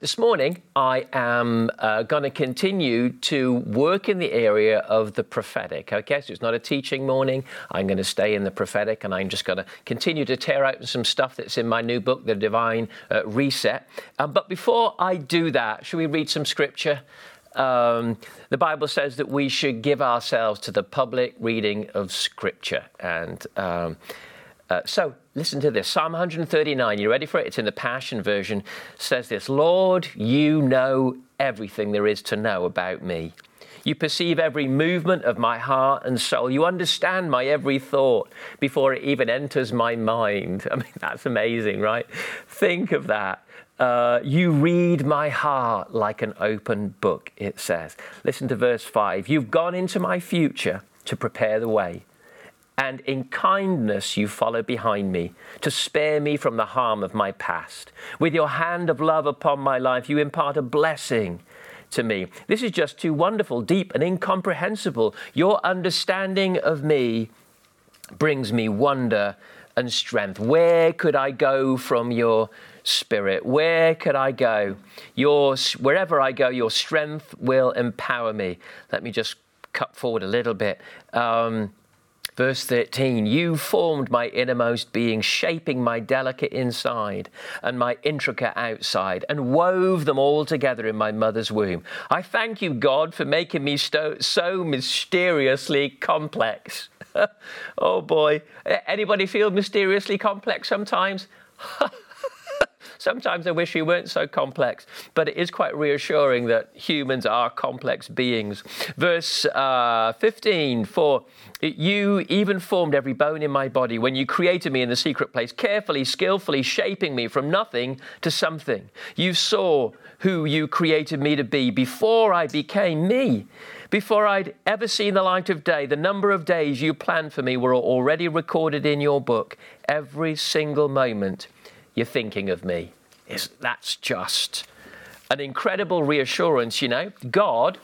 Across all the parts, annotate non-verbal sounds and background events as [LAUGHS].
this morning I am uh, going to continue to work in the area of the prophetic. Okay, so it's not a teaching morning. I'm going to stay in the prophetic and I'm just going to continue to tear out some stuff that's in my new book, The Divine uh, Reset. Um, but before I do that, should we read some scripture? Um, the Bible says that we should give ourselves to the public reading of Scripture. And um, uh, so listen to this Psalm 139. You ready for it? It's in the Passion Version. Says this Lord, you know everything there is to know about me. You perceive every movement of my heart and soul. You understand my every thought before it even enters my mind. [LAUGHS] I mean, that's amazing, right? Think of that. Uh, you read my heart like an open book, it says. Listen to verse 5. You've gone into my future to prepare the way and in kindness you follow behind me to spare me from the harm of my past. With your hand of love upon my life, you impart a blessing to me. This is just too wonderful, deep, and incomprehensible. Your understanding of me brings me wonder and strength. Where could I go from your spirit? Where could I go? Your, wherever I go, your strength will empower me. Let me just cut forward a little bit. Um, Verse 13, you formed my innermost being, shaping my delicate inside and my intricate outside, and wove them all together in my mother's womb. I thank you, God, for making me so, so mysteriously complex. [LAUGHS] oh boy. Anybody feel mysteriously complex sometimes? [LAUGHS] Sometimes I wish we weren't so complex, but it is quite reassuring that humans are complex beings. Verse uh, 15 For you even formed every bone in my body when you created me in the secret place, carefully, skillfully shaping me from nothing to something. You saw who you created me to be before I became me. Before I'd ever seen the light of day, the number of days you planned for me were already recorded in your book. Every single moment you're thinking of me. Is that's just an incredible reassurance, you know? God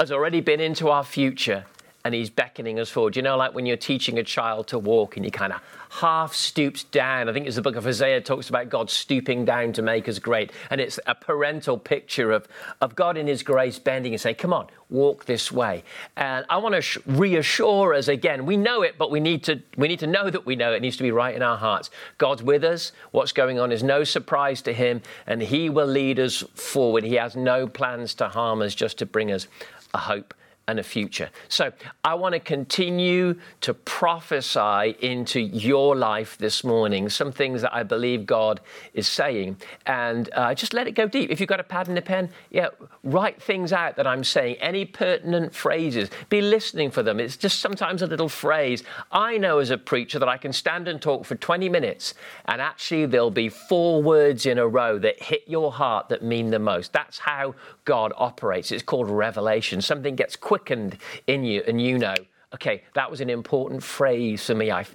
has already been into our future and he's beckoning us forward. You know, like when you're teaching a child to walk and you kind of half stoops down. I think it's the book of Hosea talks about God stooping down to make us great. And it's a parental picture of, of God in his grace bending and saying, come on, walk this way. And I want to sh- reassure us again. We know it, but we need to we need to know that we know it. it needs to be right in our hearts. God's with us. What's going on is no surprise to him, and he will lead us forward. He has no plans to harm us, just to bring us a hope and a future. So I want to continue to prophesy into your life this morning some things that I believe God is saying, and uh, just let it go deep. If you've got a pad and a pen, yeah, write things out that I'm saying. Any pertinent phrases, be listening for them. It's just sometimes a little phrase. I know as a preacher that I can stand and talk for 20 minutes, and actually there'll be four words in a row that hit your heart that mean the most. That's how God operates. It's called revelation. Something gets quickened in you, and you know, okay, that was an important phrase for me. I,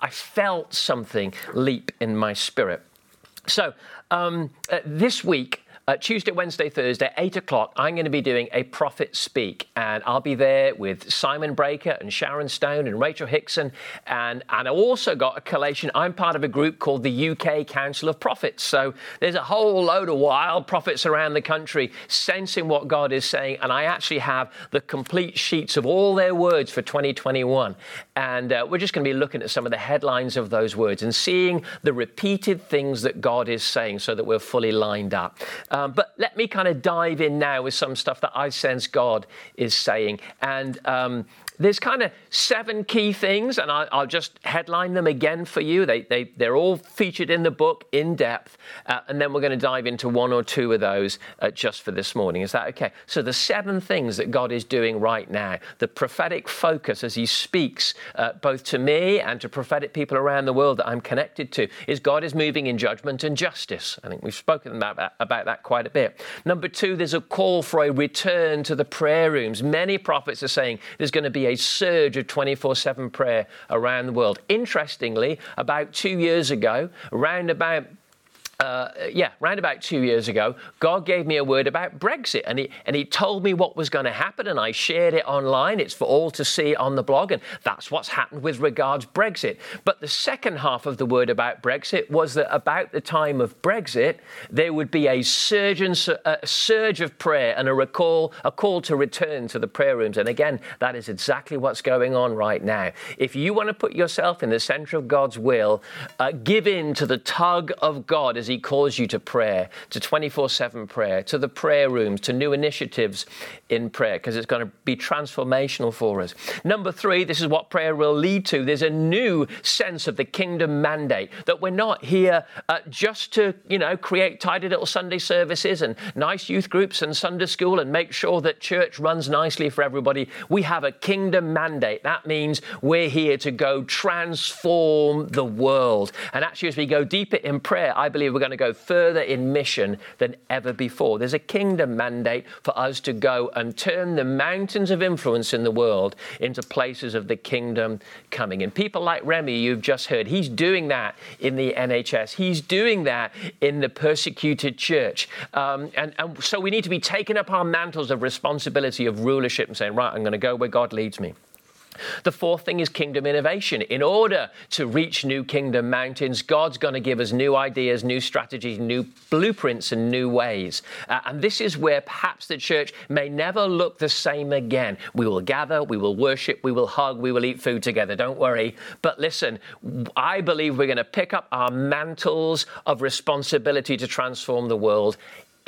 I felt something leap in my spirit. So, um, uh, this week, uh, Tuesday, Wednesday, Thursday, 8 o'clock, I'm going to be doing a prophet speak. And I'll be there with Simon Breaker and Sharon Stone and Rachel Hickson. And, and I also got a collation. I'm part of a group called the UK Council of Prophets. So there's a whole load of wild prophets around the country sensing what God is saying. And I actually have the complete sheets of all their words for 2021. And uh, we're just going to be looking at some of the headlines of those words and seeing the repeated things that God is saying so that we're fully lined up. Um, but let me kind of dive in now with some stuff that I sense God is saying. And um, there's kind of seven key things, and I, will just headline them again for you. They, they, they're all featured in the book in depth, uh, and then we're going to dive into one or two of those uh, just for this morning. Is that okay? So, the seven things that God is doing right now, the prophetic focus as He speaks uh, both to me and to prophetic people around the world that I'm connected to, is God is moving in judgment and justice. I think we've spoken about that, about that quite a bit. Number two, there's a call for a return to the prayer rooms. Many prophets are saying there's going to be a surge of 24 7 prayer around the world. Interestingly, about two years ago, around about uh, yeah, around about two years ago, God gave me a word about Brexit, and he and he told me what was going to happen, and I shared it online. It's for all to see on the blog, and that's what's happened with regards Brexit. But the second half of the word about Brexit was that about the time of Brexit, there would be a surge, a surge of prayer and a recall, a call to return to the prayer rooms. And again, that is exactly what's going on right now. If you want to put yourself in the center of God's will, uh, give in to the tug of God as he calls you to prayer, to 24 7 prayer, to the prayer rooms, to new initiatives in prayer, because it's going to be transformational for us. Number three, this is what prayer will lead to. There's a new sense of the kingdom mandate that we're not here uh, just to, you know, create tidy little Sunday services and nice youth groups and Sunday school and make sure that church runs nicely for everybody. We have a kingdom mandate. That means we're here to go transform the world. And actually, as we go deeper in prayer, I believe we're going to go further in mission than ever before. There's a kingdom mandate for us to go and turn the mountains of influence in the world into places of the kingdom coming. And people like Remy, you've just heard, he's doing that in the NHS, he's doing that in the persecuted church. Um, and, and so we need to be taking up our mantles of responsibility of rulership and saying, right, I'm going to go where God leads me. The fourth thing is kingdom innovation. In order to reach new kingdom mountains, God's going to give us new ideas, new strategies, new blueprints, and new ways. Uh, and this is where perhaps the church may never look the same again. We will gather, we will worship, we will hug, we will eat food together. Don't worry. But listen, I believe we're going to pick up our mantles of responsibility to transform the world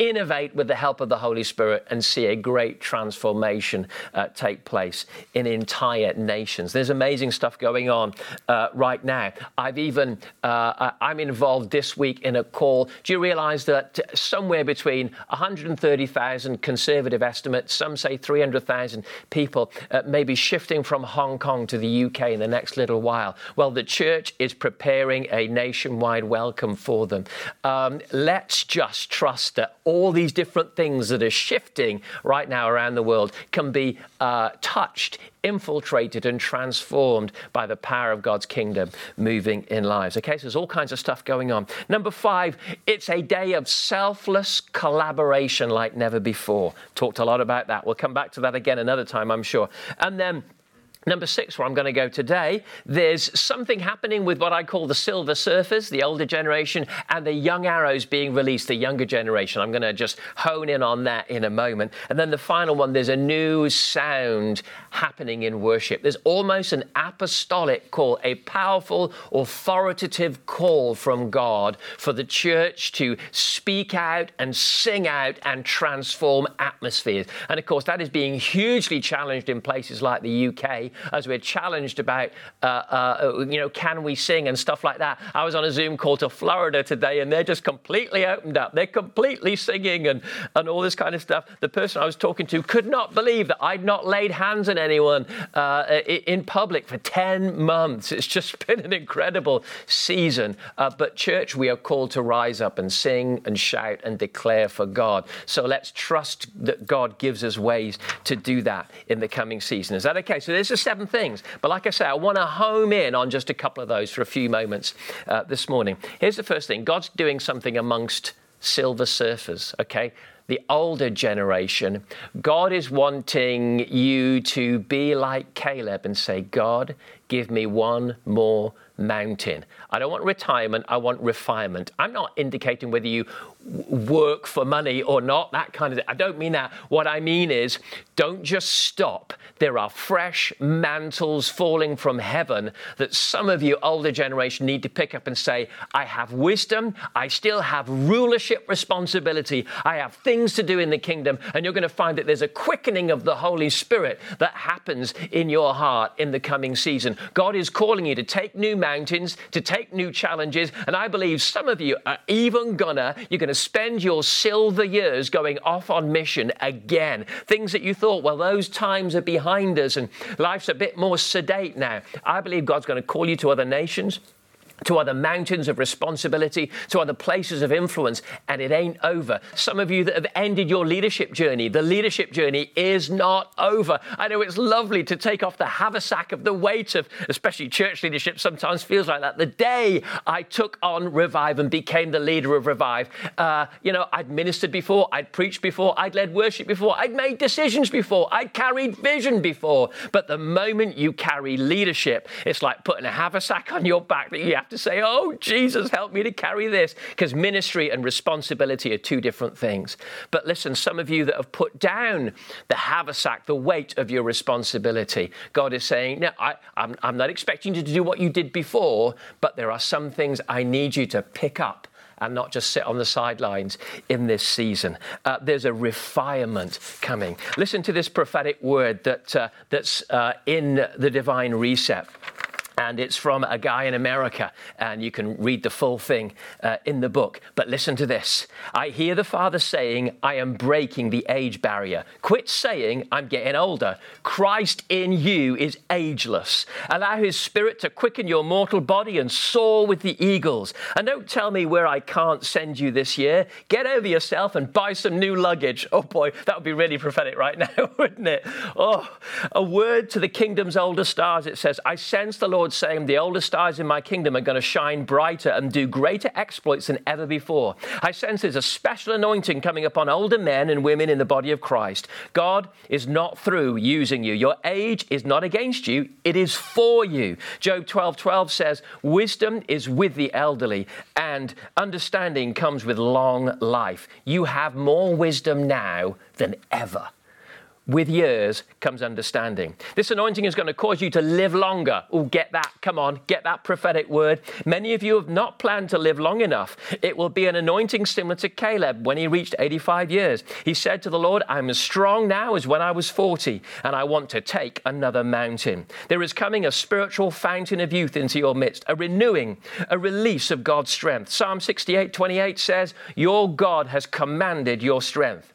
innovate with the help of the Holy Spirit and see a great transformation uh, take place in entire nations. There's amazing stuff going on uh, right now. I've even, uh, I'm involved this week in a call. Do you realize that somewhere between 130,000 conservative estimates, some say 300,000 people uh, may be shifting from Hong Kong to the UK in the next little while? Well, the church is preparing a nationwide welcome for them. Um, let's just trust that all these different things that are shifting right now around the world can be uh, touched, infiltrated, and transformed by the power of God's kingdom moving in lives. Okay, so there's all kinds of stuff going on. Number five, it's a day of selfless collaboration like never before. Talked a lot about that. We'll come back to that again another time, I'm sure. And then Number six, where I'm going to go today, there's something happening with what I call the silver surfers, the older generation, and the young arrows being released, the younger generation. I'm going to just hone in on that in a moment. And then the final one, there's a new sound happening in worship. There's almost an apostolic call, a powerful, authoritative call from God for the church to speak out and sing out and transform atmospheres. And of course, that is being hugely challenged in places like the UK as we're challenged about, uh, uh, you know, can we sing and stuff like that. I was on a Zoom call to Florida today and they're just completely opened up. They're completely singing and, and all this kind of stuff. The person I was talking to could not believe that I'd not laid hands on anyone uh, in public for 10 months. It's just [LAUGHS] been an incredible season. Uh, but, church, we are called to rise up and sing and shout and declare for God. So let's trust that God gives us ways to do that in the coming season. Is that okay? So there's a seven things. But like I say, I want to home in on just a couple of those for a few moments uh, this morning. Here's the first thing God's doing something amongst silver surfers, okay? The older generation, God is wanting you to be like Caleb and say, God, give me one more mountain. I don't want retirement, I want refinement. I'm not indicating whether you work for money or not, that kind of thing. I don't mean that. What I mean is don't just stop. There are fresh mantles falling from heaven that some of you older generation need to pick up and say, I have wisdom, I still have rulership responsibility, I have things to do in the kingdom, and you're going to find that there's a quickening of the Holy Spirit that happens in your heart in the coming season. God is calling you to take new mountains, to take new challenges, and I believe some of you are even gonna, you're gonna spend your silver years going off on mission again. Things that you thought, well, those times are behind us and life's a bit more sedate now. I believe God's going to call you to other nations. To other mountains of responsibility, to other places of influence, and it ain't over. Some of you that have ended your leadership journey, the leadership journey is not over. I know it's lovely to take off the haversack of the weight of, especially church leadership, sometimes feels like that. The day I took on Revive and became the leader of Revive, uh, you know, I'd ministered before, I'd preached before, I'd led worship before, I'd made decisions before, I'd carried vision before. But the moment you carry leadership, it's like putting a haversack on your back that you have to say, Oh, Jesus, help me to carry this. Because ministry and responsibility are two different things. But listen, some of you that have put down the haversack, the weight of your responsibility, God is saying, No, I, I'm, I'm not expecting you to do what you did before, but there are some things I need you to pick up and not just sit on the sidelines in this season. Uh, there's a refinement coming. Listen to this prophetic word that, uh, that's uh, in the divine reset and it's from a guy in America, and you can read the full thing uh, in the book. But listen to this I hear the Father saying, I am breaking the age barrier. Quit saying, I'm getting older. Christ in you is ageless. Allow His Spirit to quicken your mortal body and soar with the eagles. And don't tell me where I can't send you this year. Get over yourself and buy some new luggage. Oh boy, that would be really prophetic right now, [LAUGHS] wouldn't it? Oh, a word to the kingdom's older stars. It says, I sense the Lord saying, The older stars in my kingdom are going to shine brighter and do greater exploits than ever before. I sense there's a special anointing coming upon older men and women in the body of Christ. God is not through using you. Your age is not against you, it is for you. Job 12 12 says, Wisdom is with the elderly, and understanding comes with long life. You have more wisdom now than ever with years comes understanding. This anointing is going to cause you to live longer. Oh, get that. Come on, get that prophetic word. Many of you have not planned to live long enough. It will be an anointing similar to Caleb when he reached 85 years. He said to the Lord, I'm as strong now as when I was 40, and I want to take another mountain. There is coming a spiritual fountain of youth into your midst, a renewing, a release of God's strength. Psalm 68 28 says, Your God has commanded your strength.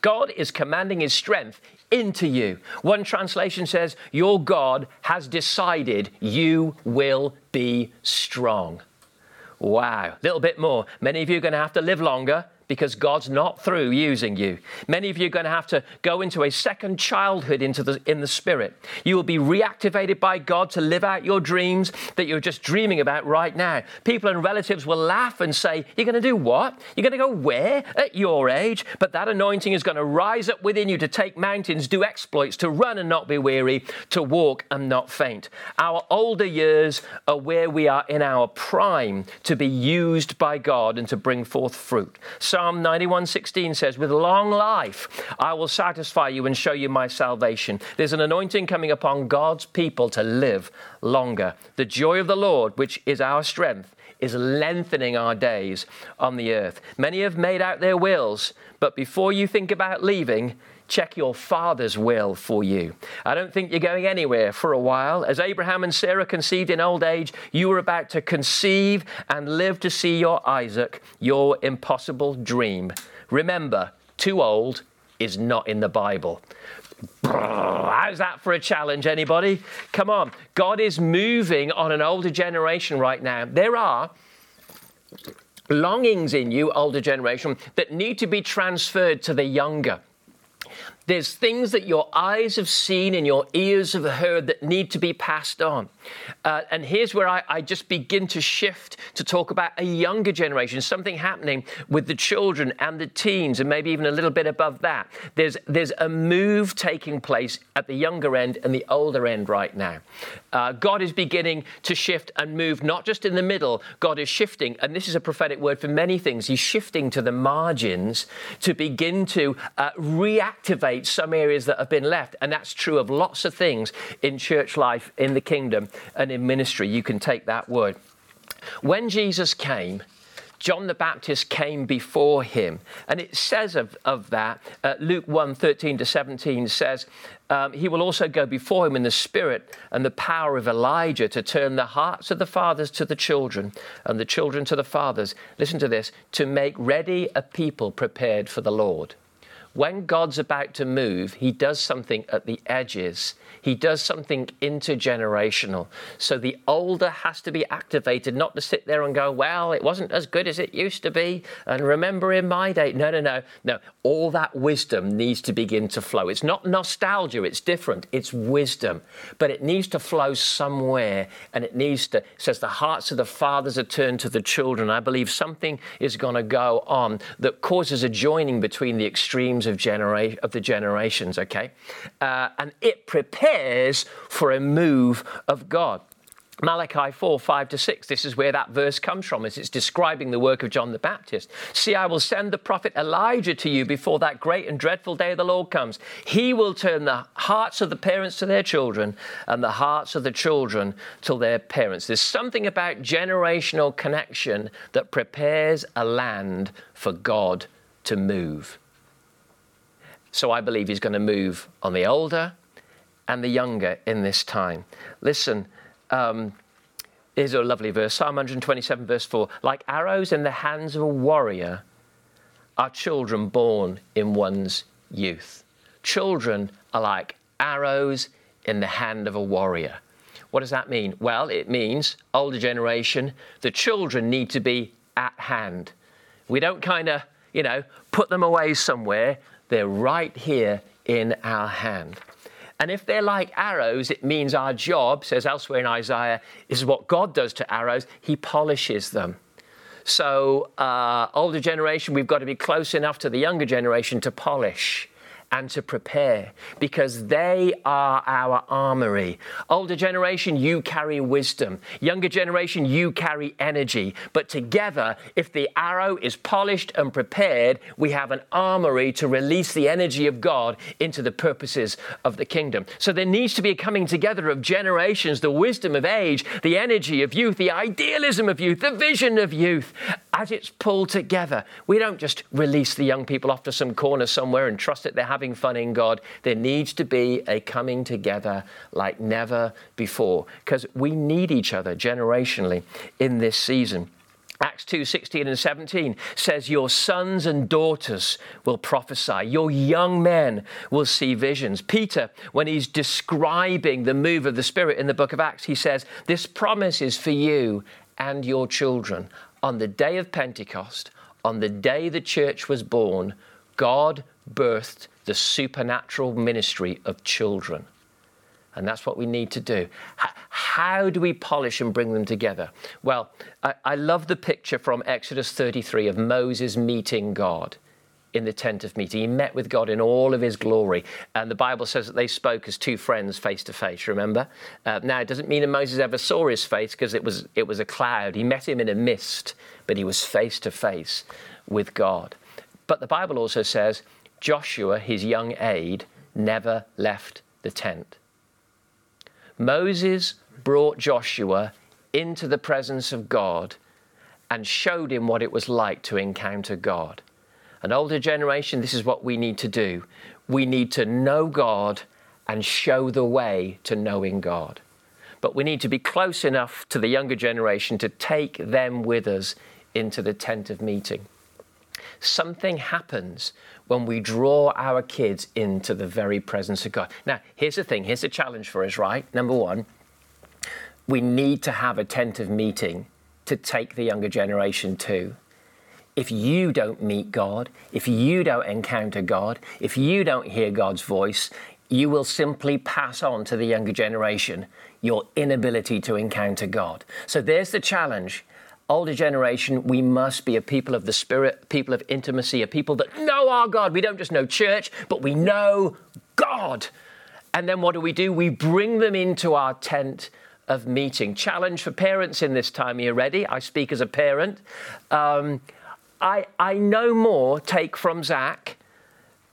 God is commanding his strength into you. One translation says, Your God has decided you will be strong. Wow. A little bit more. Many of you are going to have to live longer because God's not through using you. Many of you are going to have to go into a second childhood into the, in the spirit. You will be reactivated by God to live out your dreams that you're just dreaming about right now. People and relatives will laugh and say, You're going to do what? You're going to go where at your age? But that anointing is going to rise up within you to take mountains, do exploits, to run and not be weary, to walk and not faint. Our older years are where we are in our prime to be used by God and to bring forth fruit. So Psalm 91:16 says, "With long life I will satisfy you and show you my salvation." There's an anointing coming upon God's people to live longer. The joy of the Lord, which is our strength, is lengthening our days on the earth. Many have made out their wills, but before you think about leaving, check your father's will for you. I don't think you're going anywhere for a while. As Abraham and Sarah conceived in old age, you were about to conceive and live to see your Isaac, your impossible dream. Remember, too old is not in the Bible. How's that for a challenge, anybody? Come on. God is moving on an older generation right now. There are longings in you, older generation, that need to be transferred to the younger. There's things that your eyes have seen and your ears have heard that need to be passed on. Uh, and here's where I, I, just begin to shift to talk about a younger generation, something happening with the children and the teens, and maybe even a little bit above that. There's, there's a move taking place at the younger end and the older end right now. Uh, God is beginning to shift and move, not just in the middle, God is shifting, and this is a prophetic word for many things. He's shifting to the margins to begin to uh, reactivate some areas that have been left. And that's true of lots of things in church life, in the kingdom, and in ministry. You can take that word. When Jesus came, John the Baptist came before him. And it says of, of that, uh, Luke 1 13 to 17 says, um, He will also go before him in the spirit and the power of Elijah to turn the hearts of the fathers to the children and the children to the fathers. Listen to this to make ready a people prepared for the Lord. When God's about to move, he does something at the edges. He does something intergenerational. So the older has to be activated, not to sit there and go, well, it wasn't as good as it used to be. And remember in my day. No, no, no. No. All that wisdom needs to begin to flow. It's not nostalgia, it's different. It's wisdom. But it needs to flow somewhere. And it needs to, it says, the hearts of the fathers are turned to the children. I believe something is going to go on that causes a joining between the extremes of, genera- of the generations, okay? Uh, and it prepares for a move of God. Malachi 4, 5 to 6. This is where that verse comes from, as it's describing the work of John the Baptist. See, I will send the prophet Elijah to you before that great and dreadful day of the Lord comes. He will turn the hearts of the parents to their children and the hearts of the children to their parents. There's something about generational connection that prepares a land for God to move. So I believe he's going to move on the older and the younger in this time. Listen, um, here's a lovely verse Psalm 127, verse 4. Like arrows in the hands of a warrior are children born in one's youth. Children are like arrows in the hand of a warrior. What does that mean? Well, it means, older generation, the children need to be at hand. We don't kind of, you know, put them away somewhere. They're right here in our hand. And if they're like arrows, it means our job, says elsewhere in Isaiah, is what God does to arrows. He polishes them. So, uh, older generation, we've got to be close enough to the younger generation to polish and to prepare because they are our armory. Older generation, you carry wisdom. Younger generation, you carry energy. But together, if the arrow is polished and prepared, we have an armory to release the energy of God into the purposes of the kingdom. So there needs to be a coming together of generations, the wisdom of age, the energy of youth, the idealism of youth, the vision of youth. As it's pulled together, we don't just release the young people off to some corner somewhere and trust that they're having fun in God. There needs to be a coming together like never before because we need each other generationally in this season. Acts 2 16 and 17 says, Your sons and daughters will prophesy, your young men will see visions. Peter, when he's describing the move of the Spirit in the book of Acts, he says, This promise is for you and your children. On the day of Pentecost, on the day the church was born, God birthed the supernatural ministry of children. And that's what we need to do. How do we polish and bring them together? Well, I, I, love the picture from Exodus 33 of Moses meeting God in the tent of meeting. He met with God in all of his glory. And the Bible says that they spoke as two friends face to face, remember? Uh, now, it doesn't mean that Moses ever saw his face because it was, it was a cloud. He met him in a mist, but he was face to face with God. But the Bible also says Joshua, his young aide, never left the tent. Moses brought Joshua into the presence of God and showed him what it was like to encounter God. An older generation, this is what we need to do. We need to know God and show the way to knowing God. But we need to be close enough to the younger generation to take them with us into the tent of meeting. Something happens when we draw our kids into the very presence of God. Now, here's the thing here's the challenge for us, right? Number one, we need to have a tent of meeting to take the younger generation to. If you don't meet God, if you don't encounter God, if you don't hear God's voice, you will simply pass on to the younger generation your inability to encounter God. So there's the challenge older generation, we must be a people of the Spirit, people of intimacy, a people that know our God. We don't just know church, but we know God. And then what do we do? We bring them into our tent of meeting. Challenge for parents in this time. Are you ready? I speak as a parent. Um, I, I no more take from Zach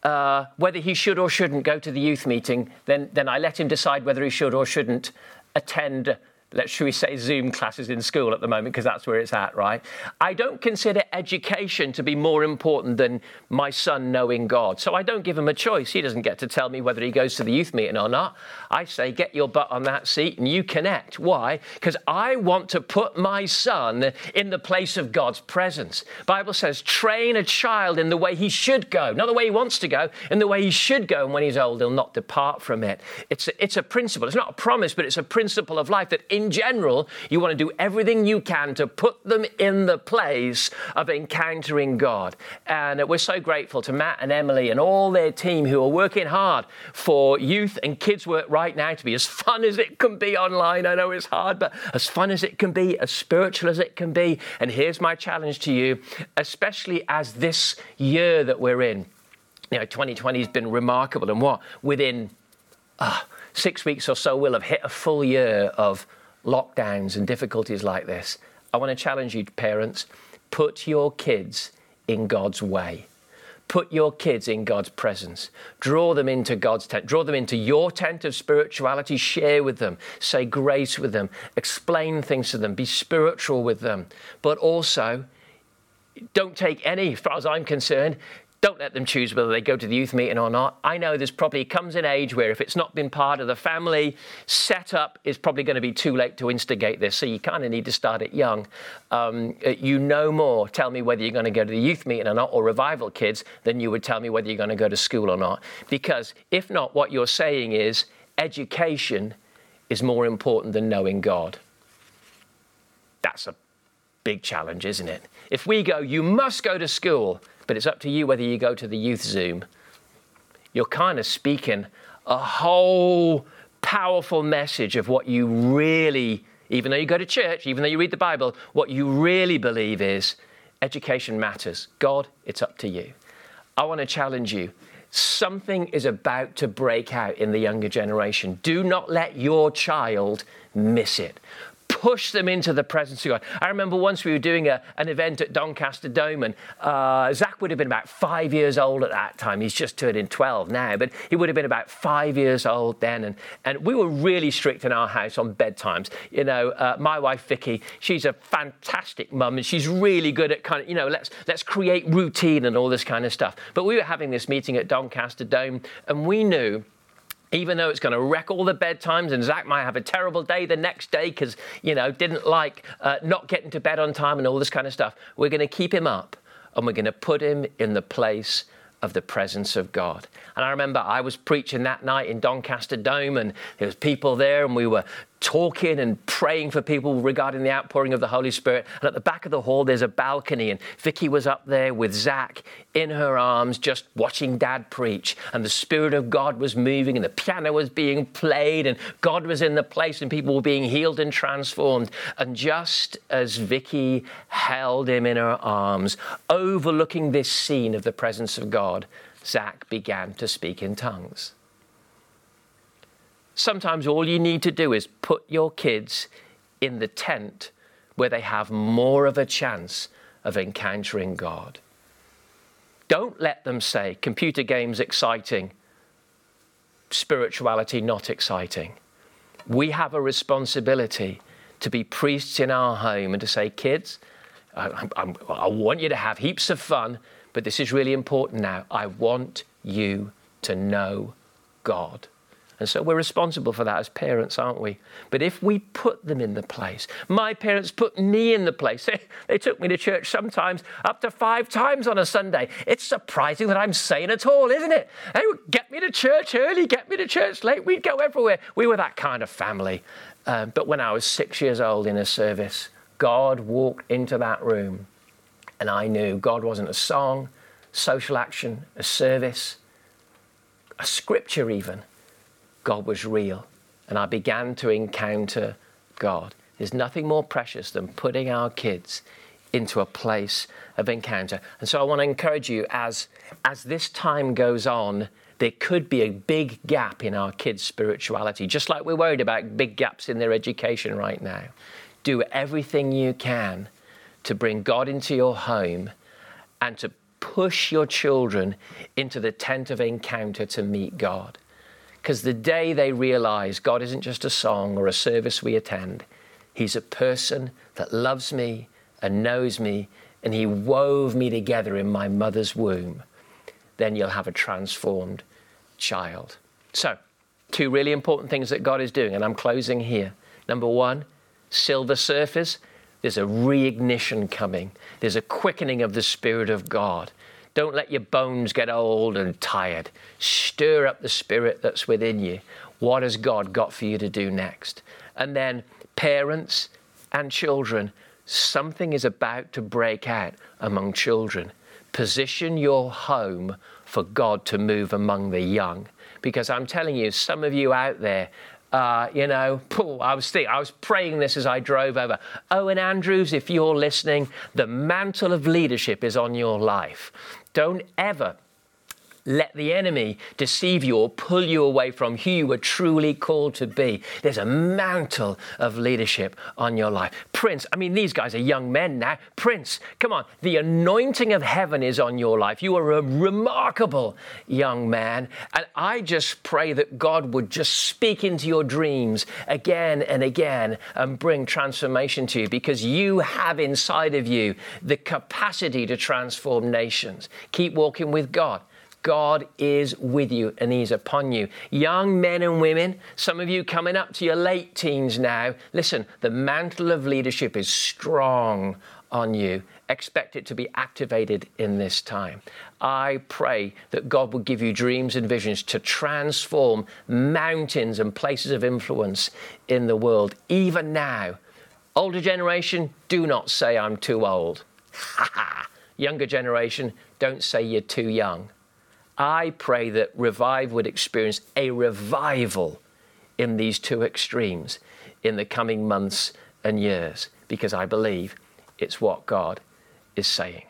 uh, whether he should or shouldn't go to the youth meeting than, than I let him decide whether he should or shouldn't attend let's should we say Zoom classes in school at the moment because that's where it's at, right? I don't consider education to be more important than my son knowing God. So I don't give him a choice. He doesn't get to tell me whether he goes to the youth meeting or not. I say, get your butt on that seat and you connect. Why? Because I want to put my son in the place of God's presence. Bible says, train a child in the way he should go, not the way he wants to go, in the way he should go, and when he's old, he'll not depart from it. It's a, it's a principle. It's not a promise, but it's a principle of life that in general, you want to do everything you can to put them in the place of encountering God. And we're so grateful to Matt and Emily and all their team who are working hard for youth and kids work right now to be as fun as it can be online. I know it's hard, but as fun as it can be, as spiritual as it can be. And here's my challenge to you, especially as this year that we're in. You know, 2020 has been remarkable, and what within uh, six weeks or so, we'll have hit a full year of lockdowns and difficulties like this. I want to challenge you, parents, put your kids in God's way. Put your kids in God's presence. Draw them into God's tent. Draw them into your tent of spirituality. Share with them. Say grace with them. Explain things to them. Be spiritual with them. But also, don't take any, as far as I'm concerned, don't let them choose whether they go to the youth meeting or not. I know there's probably comes an age where if it's not been part of the family setup, it's probably going to be too late to instigate this. So you kind of need to start it young. Um, uh, you know more. Tell me whether you're going to go to the youth meeting or not, or revival kids, than you would tell me whether you're going to go to school or not. Because if not, what you're saying is education is more important than knowing God. That's a big challenge, isn't it? If we go, you must go to school but it's up to you whether you go to the youth Zoom. You're kind of speaking a whole powerful message of what you really, even though you go to church, even though you read the Bible, what you really believe is education matters. God, it's up to you. I want to challenge you. Something is about to break out in the younger generation. Do not let your child miss it push them into the presence of God. I remember once we were doing a, an event at Doncaster Dome, and uh, Zach would have been about five years old at that time. He's just turned in 12 now, but he would have been about five years old then. And, and we were really strict in our house on bedtimes. You know, uh, my wife Vicky, she's a fantastic mum, and she's really good at kind of, you know, let's let's create routine and all this kind of stuff. But we were having this meeting at Doncaster Dome, and we knew even though it's going to wreck all the bedtimes and Zach might have a terrible day the next day because, you know, didn't like uh, not getting to bed on time and all this kind of stuff, we're going to keep him up and we're going to put him in the place of the presence of God. And I remember I was preaching that night in Doncaster Dome and there was people there and we were talking and praying for people regarding the outpouring of the Holy Spirit. And at the back of the hall, there's a balcony, and Vicky was up there with Zach in her arms, just watching Dad preach. And the Spirit of God was moving, and the piano was being played, and God was in the place, and people were being healed and transformed. And just as Vicky held him in her arms, overlooking this scene of the presence of God, Zach began to speak in tongues. Sometimes all you need to do is put your kids in the tent where they have more of a chance of encountering God. Don't let them say computer games exciting, spirituality not exciting. We have a responsibility to be priests in our home and to say, kids, I, I, I want you to have heaps of fun, but this is really important now. I want you to know God. And so we're responsible for that as parents, aren't we? But if we put them in the place, my parents put me in the place. [LAUGHS] They, they took me to church sometimes up to five times on a Sunday. It's surprising that I'm sane at all, isn't it? They would get me to church early, get me to church late. We'd go everywhere. We were that kind of family. Um, but when I was six years old in a service, God walked into that room and I knew God wasn't a song, social action, a service, a scripture even. God was real. And I began to encounter God. There's nothing more precious than putting our kids into a place of encounter. And so I want to encourage you as, as this time goes on, there could be a big gap in our kids' spirituality, just like we're worried about big gaps in their education right now. Do everything you can to bring God into your home and to push your children into the tent of encounter to meet God. Because the day they realize God isn't just a song or a service we attend, He's a person that loves me and knows me, and He wove me together in my mother's womb. Then you'll have a transformed child. So, two really important things that God is doing, and I'm closing here. Number one, silver surfers, there's a reignition coming, there's a quickening of the Spirit of God. Don't let your bones get old and tired. Stir up the Spirit that's within you. What has God got for you to do next? And then, parents and children, something is about to break out among children. Position your home for God to move among the young. Because I'm telling you, some of you out there uh, you know, [LAUGHS] I was I was praying this as I drove over. Owen Andrews, if you're listening, the mantle of leadership is on your life. Don't ever let the enemy deceive you or pull you away from who you were truly called to be. There's a mantle of leadership on your life. Prince, I mean, these guys are young men now. Prince, come on, the anointing of heaven is on your life. You are a remarkable young man. And I just pray that God would just speak into your dreams again and again and bring transformation to you because you have inside of you the capacity to transform nations. Keep walking with God. God is with you and He's upon you. Young men and women, some of you coming up to your late teens now, listen, the mantle of leadership is strong on you. Expect it to be activated in this time. I pray that God will give you dreams and visions to transform mountains and places of influence in the world, even now. Older generation, do not say I'm too old. [LAUGHS] Younger generation, don't say you're too young. I pray that Revive would experience a revival in these two extremes in the coming months and years because I believe it's what God is saying.